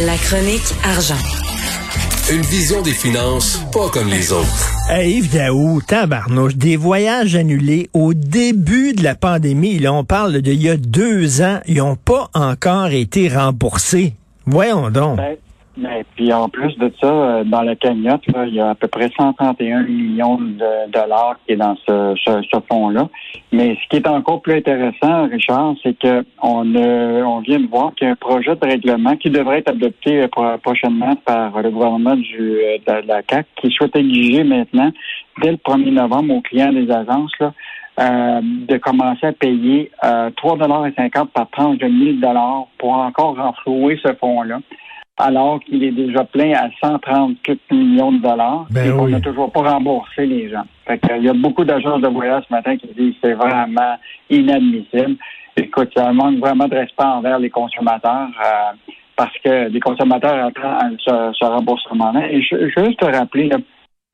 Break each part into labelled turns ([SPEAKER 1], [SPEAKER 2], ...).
[SPEAKER 1] La chronique argent.
[SPEAKER 2] Une vision des finances pas comme les autres.
[SPEAKER 3] Hey, Yves Daou, tabarnouche, des voyages annulés au début de la pandémie. Là, on parle d'il y a deux ans. Ils n'ont pas encore été remboursés. Voyons donc.
[SPEAKER 4] Ben, mais puis en plus de ça, euh, dans la cagnotte, là, il y a à peu près 131 millions de dollars qui est dans ce, ce, ce fonds-là. Mais ce qui est encore plus intéressant, Richard, c'est que on, euh, on vient de voir qu'il y a un projet de règlement qui devrait être adopté euh, pro- prochainement par le gouvernement du, euh, de la CAC, qui souhaite exiger maintenant, dès le 1er novembre, aux clients des agences, là, euh, de commencer à payer euh, 3,50 par tranche de 1000 dollars pour encore renflouer ce fonds-là alors qu'il est déjà plein à 134 millions de dollars
[SPEAKER 3] Ben
[SPEAKER 4] et qu'on
[SPEAKER 3] oui.
[SPEAKER 4] n'a toujours pas remboursé les gens. Fait que, il y a beaucoup d'agences de voyage ce matin qui disent que c'est vraiment inadmissible. Écoute, ça manque vraiment de respect envers les consommateurs euh, parce que les consommateurs attendent ce, ce remboursement-là. Et je, juste te rappeler, là,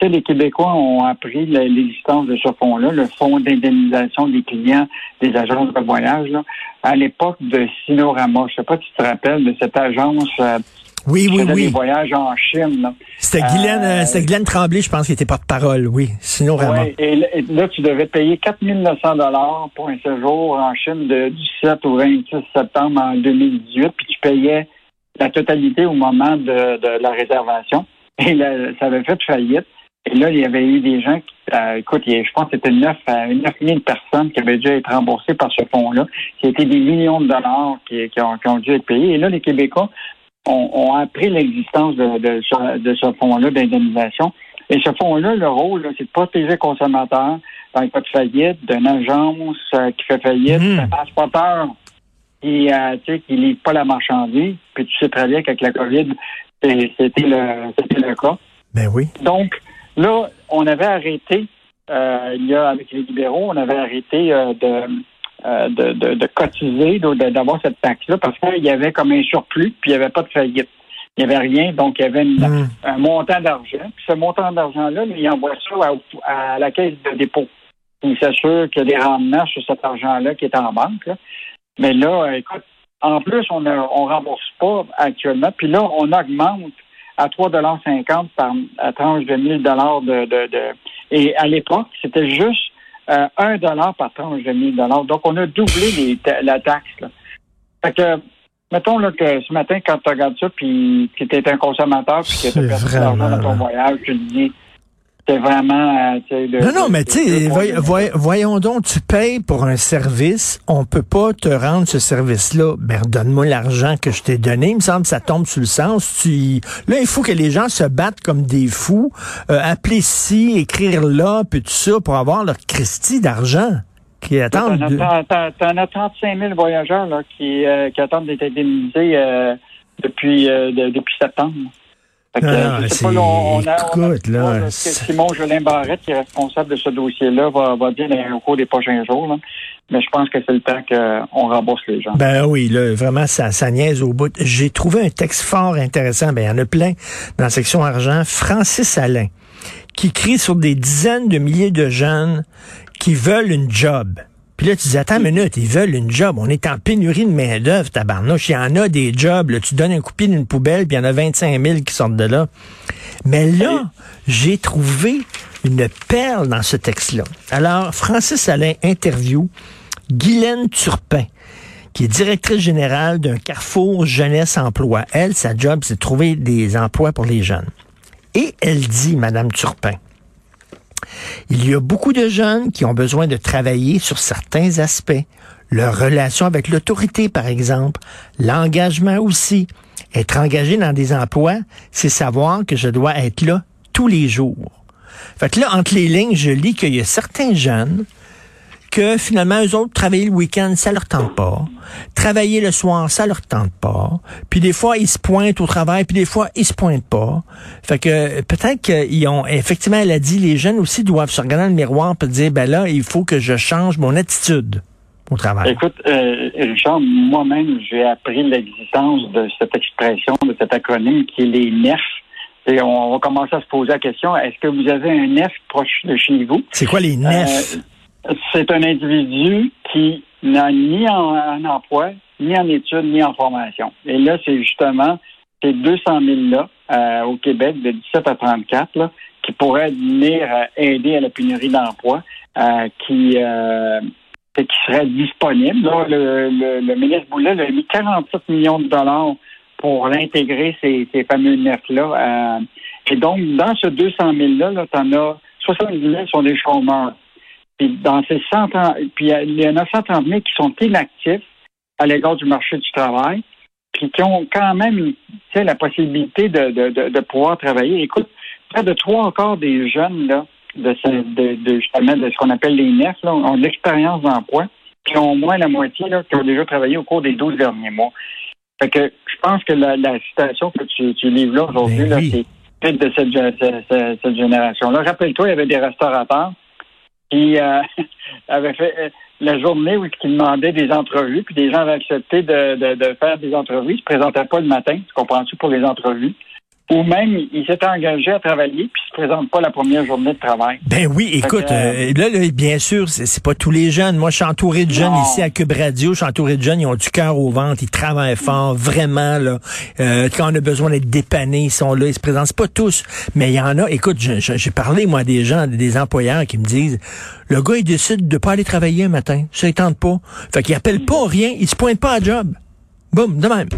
[SPEAKER 4] les Québécois ont appris l'existence de ce fonds-là, le fonds d'indemnisation des clients des agences de voyage, là, à l'époque de Sinorama. Je sais pas si tu te rappelles de cette agence euh,
[SPEAKER 3] Oui, oui,
[SPEAKER 4] des
[SPEAKER 3] oui.
[SPEAKER 4] voyages en Chine. Là.
[SPEAKER 3] C'était Guylaine,
[SPEAKER 4] Euh,
[SPEAKER 3] euh, c'était Guylaine Tremblay, je pense, qui était porte-parole, oui. Sinon, vraiment.
[SPEAKER 4] Ouais, et, là- et là, tu devais payer 4 900 dollars pour un séjour en Chine de, du 7 au 26 septembre en 2018, puis tu payais la totalité au moment de, de la réservation. Et là, ça avait fait faillite. Et là, il y avait eu des gens qui, euh, écoute, je pense que c'était 9, euh, 9 000 personnes qui avaient dû être remboursées par ce fonds-là. C'était des millions de dollars qui, qui ont, qui ont dû être payés. Et là, les Québécois ont, ont appris l'existence de, de ce, de ce fonds-là d'indemnisation. Et ce fonds-là, le rôle, c'est de protéger le consommateur dans le cas de faillite, d'une agence euh, qui fait faillite,
[SPEAKER 3] Mhm.
[SPEAKER 4] d'un transporteur qui euh, tu sais, qui livre pas la marchandise. Puis tu sais très bien qu'avec la COVID, c'est- c'était le, c'était le cas.
[SPEAKER 3] Ben oui.
[SPEAKER 4] Donc, là, on avait arrêté, euh, il y a, avec les libéraux, on avait arrêté euh, de, euh, de, de, de cotiser, d'avoir cette taxe-là, parce qu'il y avait comme un surplus, puis il n'y avait pas de faillite. Il n'y avait rien, donc il y avait une-
[SPEAKER 3] Mm.
[SPEAKER 4] un montant d'argent. Puis ce montant d'argent-là, il envoie ça à, à la caisse de dépôt. Il s'assure qu'il y a des rendements sur cet argent-là qui est en banque. là. Mais là, écoute, en plus, on ne on rembourse pas actuellement. Puis là, on augmente à 3,50 par à tranche de 1000 dollars de, de, de- Et à l'époque, c'était juste euh, 1 dollar par tranche de 1000 dollars. Donc, on a doublé les ta- la taxe. Là. Fait que, mettons là, que ce matin, quand tu regardes ça, puis que tu es un consommateur, puis que tu as perdu de l'argent dans ton voyage, tu te dis, c'est vraiment... euh, de-
[SPEAKER 3] Non, non, mais tu sais, voy- voy- voyons donc, tu payes pour un service, on peut pas te rendre ce service-là. Ben, donne-moi l'argent que je t'ai donné. Il me semble que ça tombe sur le sens. Tu... Là, il faut que les gens se battent comme des fous, euh, appeler ci, écrire là, puis tout ça, pour avoir leur Christie d'argent qui attendent.
[SPEAKER 4] T'en
[SPEAKER 3] de-
[SPEAKER 4] as, t'en- t'en as 35 000 voyageurs là, qui, euh, qui attendent d'être indemnisés euh, depuis, euh, de- depuis septembre.
[SPEAKER 3] Ah,
[SPEAKER 4] euh, je sais
[SPEAKER 3] c'est-
[SPEAKER 4] pas, là, on, on a, on a-
[SPEAKER 3] écoute, là,
[SPEAKER 4] on a- que
[SPEAKER 3] c'est-
[SPEAKER 4] Simon Jolin Barrette, qui est responsable de ce dossier-là, va, va dire dans- au cours des prochains jours. là. Mais je pense que c'est le temps qu'on rembourse les gens.
[SPEAKER 3] Ben oui, là, vraiment, ça, ça niaise au bout. J'ai trouvé un texte fort intéressant. Ben, il y en a plein dans la section argent. Francis Alain, qui crie sur des dizaines de milliers de jeunes qui veulent une job. Puis là, tu dis, attends une minute, ils veulent une job. On est en pénurie de main-d'œuvre, tabarnouche. Il y en a des jobs. Là. Tu donnes un coup de pied d'une poubelle, puis il y en a 25 000 qui sortent de là. Mais là, j'ai trouvé une perle dans ce texte-là. Alors, Francis Alain interview Guylaine Turpin qui est directrice générale d'un Carrefour Jeunesse Emploi. Elle, sa job, c'est de trouver des emplois pour les jeunes. Et elle dit, Madame Turpin, il y a beaucoup de jeunes qui ont besoin de travailler sur certains aspects. Leur relation avec l'autorité, par exemple. L'engagement aussi. Être engagé dans des emplois, c'est savoir que je dois être là tous les jours. Fait que là, entre les lignes, je lis qu'il y a certains jeunes que finalement, eux autres, travailler le week-end, ça leur tente pas. Travailler le soir, ça leur tente pas. Puis des fois, ils se pointent au travail, puis des fois, ils se pointent pas. Fait que peut-être qu'ils ont, effectivement, elle a dit, les jeunes aussi doivent se regarder dans le miroir et dire, ben là, il faut que je change mon attitude au travail.
[SPEAKER 4] Écoute, euh, Richard, moi-même, j'ai appris l'existence de cette expression, de cet acronyme qui est les NEF. Et on va commencer à se poser la question, est-ce que vous avez un NEF proche de chez vous?
[SPEAKER 3] C'est quoi les nefs?
[SPEAKER 4] Euh, c'est un individu qui n'a ni un emploi, ni en études, ni en formation. Et là, c'est justement ces 200 000-là euh, au Québec, de 17 à 34, là, qui pourraient venir euh, aider à la pénurie d'emploi, euh, qui, qui seraient disponibles. Là, le, ministre Boulet a mis 47 millions de dollars pour l'intégrer, ces, ces fameux nefs-là. et donc, dans ce 200 000-là, -là, tu en as 70 000 sont des chômeurs. Puis dans ces 100 puis il y en a 130 000 qui sont inactifs à l'égard du marché du travail, puis qui ont quand même la possibilité de, de, de, pouvoir travailler. Écoute, près de trois quarts des jeunes là, de, ce, de, justement de ce qu'on appelle les NEF là, ont de l'expérience d'emploi, qui ont au moins la moitié là, qui ont déjà travaillé au cours des 12 derniers mois. Fait que je pense que la, la citation que tu, tu livres là aujourd'hui, ben c'est peut-être de cette, cette génération-là. Rappelle-toi, il y avait des restaurateurs qui euh, avait fait euh, la journée où ils demandaient des entrevues, puis des gens avaient accepté de, de, de faire des entrevues. Ils se présentaient pas le matin, tu comprends-tu, pour les entrevues ou même il s'était engagé à travailler puis se présente pas la première journée de travail.
[SPEAKER 3] Ben oui, écoute, euh, là, là, bien sûr, c'est pas tous les jeunes. Moi, je suis entouré de jeunes ici à Cube Radio, je suis entouré de jeunes, ils ont du cœur au ventre, ils travaillent fort, vraiment là. Euh, quand on a besoin d'être dépanné, ils sont là, ils se présentent pas tous, mais il y en a. Écoute, j'ai parlé moi des gens, des employeurs qui me disent, le gars il décide de pas aller travailler un matin, ça il tente pas, fait qu'il appelle pas rien, il se pointe pas à job. Boum, de même.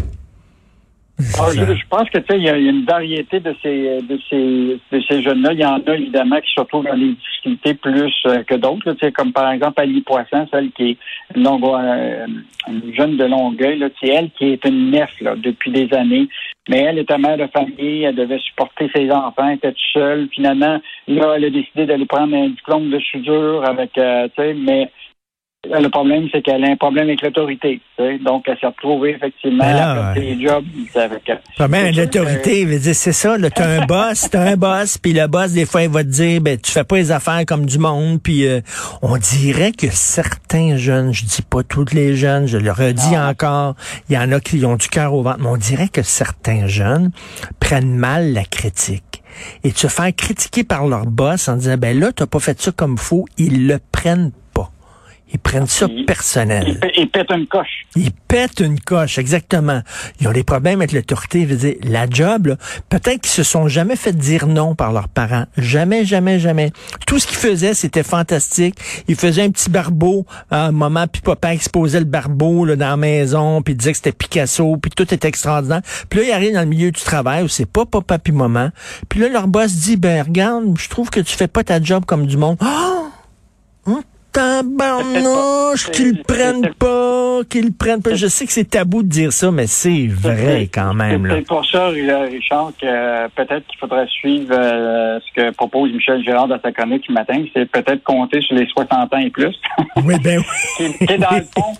[SPEAKER 4] Ah, je, pense que tu sais, il y, a une variété de ces de ces de ces jeunes-là. Il y en a évidemment qui se retrouvent dans les difficultés plus euh, que d'autres. Tu sais, comme par exemple Ali Poisson, celle qui est une, euh, jeune de Longueuil. C'est elle qui est une nef là, depuis des années. Mais elle était mère de famille, elle devait supporter ses enfants, elle était toute seule. Finalement, là, elle a décidé d'aller prendre un diplôme de soudure avec, euh, tu sais, mais le problème, c'est qu'elle a un problème avec l'autorité. Donc, elle s'est retrouvée effectivement ben ses jobs avec.
[SPEAKER 3] Problème l'autorité, c'est ça. Tu as un boss, t'as un boss, puis le boss, des fois, il va te dire, ben, tu fais pas les affaires comme du monde. Puis euh, on dirait que certains jeunes, je dis pas tous les jeunes, je le redis encore, il y en a qui ont du cœur au ventre, mais on dirait que certains jeunes prennent mal la critique. Et de se faire critiquer par leur boss en disant, ben là, t'as pas fait ça comme faut, ils le prennent ils prennent ça personnel.
[SPEAKER 4] Ils, pètent une coche.
[SPEAKER 3] Ils pètent une coche, exactement. Ils ont des problèmes avec l'autorité. Je veux dire, la job, peut-être qu'ils se sont jamais fait dire non par leurs parents. Jamais, jamais, jamais. Tout ce qu'ils faisaient, c'était fantastique. Ils faisaient un petit barbeau à un moment, puis papa exposait le barbeau là, dans la maison, puis disait que c'était Picasso, puis tout était extraordinaire. Puis là, ils arrivent dans le milieu du travail où c'est pas papa puis maman. Puis là, leur boss dit, ben regarde, je trouve que tu fais pas ta job comme du monde. Oh! Tabarnouche, qu'ils prennent pas, qu'ils prennent pas. Je sais que c'est tabou de dire ça, mais c'est vrai quand même.
[SPEAKER 4] C'est pour ça, Richard, que peut-être qu'il faudrait suivre euh, ce que propose Michel Gérard dans sa chronique ce matin, c'est peut-être compter sur les 60 ans et plus.
[SPEAKER 3] Oui, ben
[SPEAKER 4] oui. qui, dans le fond,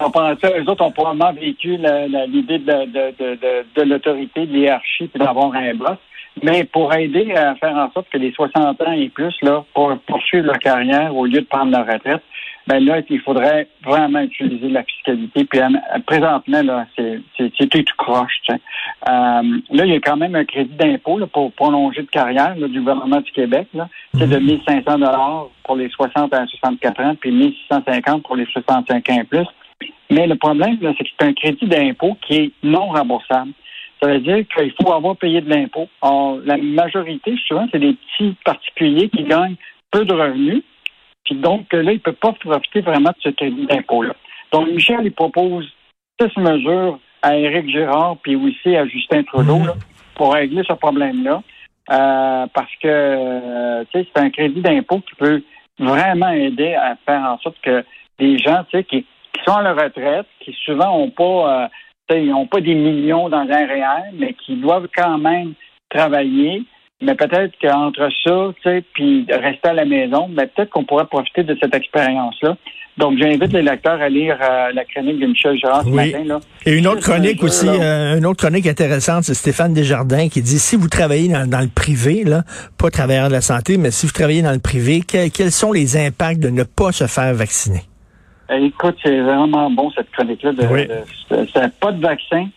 [SPEAKER 4] on pense ça, eux autres ont probablement vécu l'idée de, de, de, de, l'autorité, de l'hierarchie, puis d'avoir un boss. Mais pour aider à faire en sorte que les 60 ans et plus, là, pour poursuivre leur carrière au lieu de prendre leur retraite, ben là, il faudrait vraiment utiliser la fiscalité. Puis euh, présentement, là, c'est tout croche. Euh, là, il y a quand même un crédit d'impôt pour prolonger de carrière du gouvernement du Québec. C'est de 1500 mhm. dollars pour les 60 à 64 ans, puis 1650 pour les 65 ans et plus. Mais le problème, c'est que c'est un crédit d'impôt qui est non remboursable. Ça veut dire qu'il faut avoir payé de l'impôt. La majorité, souvent, c'est des petits particuliers qui gagnent peu de revenus. Puis donc, là, ils ne peuvent pas profiter vraiment de ce crédit d'impôt-là. Donc, Michel, il propose six mesures à Éric Girard puis aussi à Justin Trudeau pour régler ce problème-là. Euh, parce que euh, c'est un crédit d'impôt qui peut vraiment aider à faire en sorte que des gens qui, qui sont à la retraite, qui souvent n'ont pas euh, ils n'ont pas des millions dans un réel, mais qui doivent quand même travailler. Mais peut-être qu'entre ça, puis rester à la maison, ben peut-être qu'on pourrait profiter de cette expérience-là. Donc, j'invite les lecteurs à lire euh, la chronique de Michel Gérard ce matin. Là.
[SPEAKER 3] Et une autre chronique aussi, euh, une autre chronique intéressante, c'est Stéphane Desjardins qui dit si vous travaillez dans, le privé, là, pas travailleur de la santé, mais si vous travaillez dans le privé, quels sont les impacts de ne pas se faire vacciner?
[SPEAKER 4] Eh, écoute, c'est vraiment bon cette chronique-là. De, oui. pas de vaccin,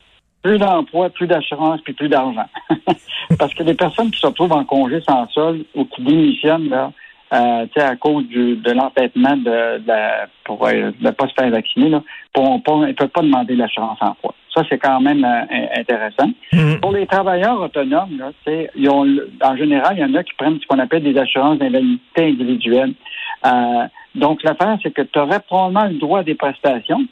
[SPEAKER 4] plus d'emploi, plus d'assurance, puis plus d'argent. Parce que les personnes qui se retrouvent en congé sans sol ou qui démissionnent, là, euh, à cause du, de l'entêtement de, de, pour euh, ne pas se faire vacciner, là, pour, pour, ils ne peuvent pas demander l'assurance emploi. Ça, c'est quand même euh, intéressant.
[SPEAKER 3] Mhm.
[SPEAKER 4] Pour les travailleurs autonomes, là, ils ont, en général, il y en a qui prennent ce qu'on appelle des assurances d'invalidité individuelle. Euh, donc, l'affaire, c'est que tu aurais probablement le droit à des prestations,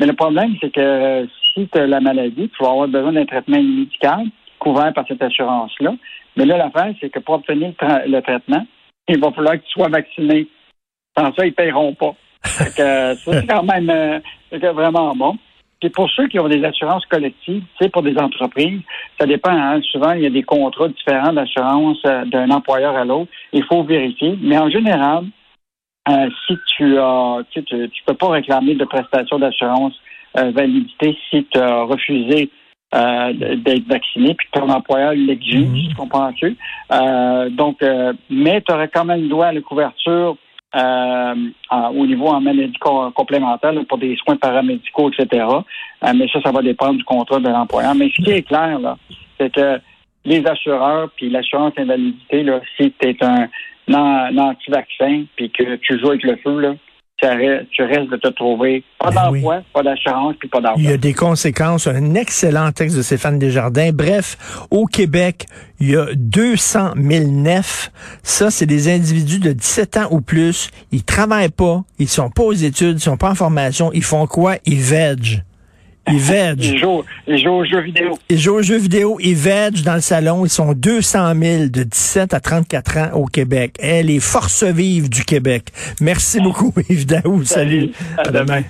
[SPEAKER 4] mais le problème, c'est que si tu as la maladie, tu vas avoir besoin d'un traitement médical couvert par cette assurance-là. Mais là, l'affaire, c'est que pour obtenir le traitement, il va falloir que tu sois vacciné. Sans ça, ils ne paieront pas. ça, c'est quand même euh, vraiment bon. Puis pour ceux qui ont des assurances collectives, sais, pour des entreprises, ça dépend. Hein. Souvent, il y a des contrats différents d'assurance euh, d'un employeur à l'autre. Il faut vérifier. Mais en général, euh, si tu as, tu, tu, peux pas réclamer de prestations d'assurance validité si tu as refusé euh, d'être vacciné, puis ton employeur l'exige, -hmm. comprends-tu? Euh, donc, euh, mais tu aurais quand même droit à la couverture au niveau en maladie complémentaire pour des soins paramédicaux, etc. mais ça, ça va dépendre du contrat de l'employeur. Mais ce qui est clair, là, c'est que les assureurs, puis l'assurance invalidité, là, si tu es un, un anti-vaccin, puis que tu joues avec le feu, là, tu restes de te trouver pas
[SPEAKER 3] Ben
[SPEAKER 4] d'emploi, pas d'assurance, puis pas d'emploi.
[SPEAKER 3] Il y a des conséquences. Un excellent texte de Stéphane Desjardins. Bref, au Québec, il y a 200 000 nefs. Ça, c'est des individus de 17 ans ou plus. Ils travaillent pas, ils sont pas aux études, ils sont pas en formation. Ils font quoi? Ils veg. Ils veg.
[SPEAKER 4] Ils jouent, ils jouent aux jeux vidéo.
[SPEAKER 3] Ils jouent aux jeux vidéo. Ils veg dans le salon. Ils sont 200 000 de 17 à 34 ans au Québec. Eh, les forces vives du Québec. Merci beaucoup, Yves Daou. Salut.
[SPEAKER 4] Salut. À,
[SPEAKER 3] à demain.
[SPEAKER 4] demain.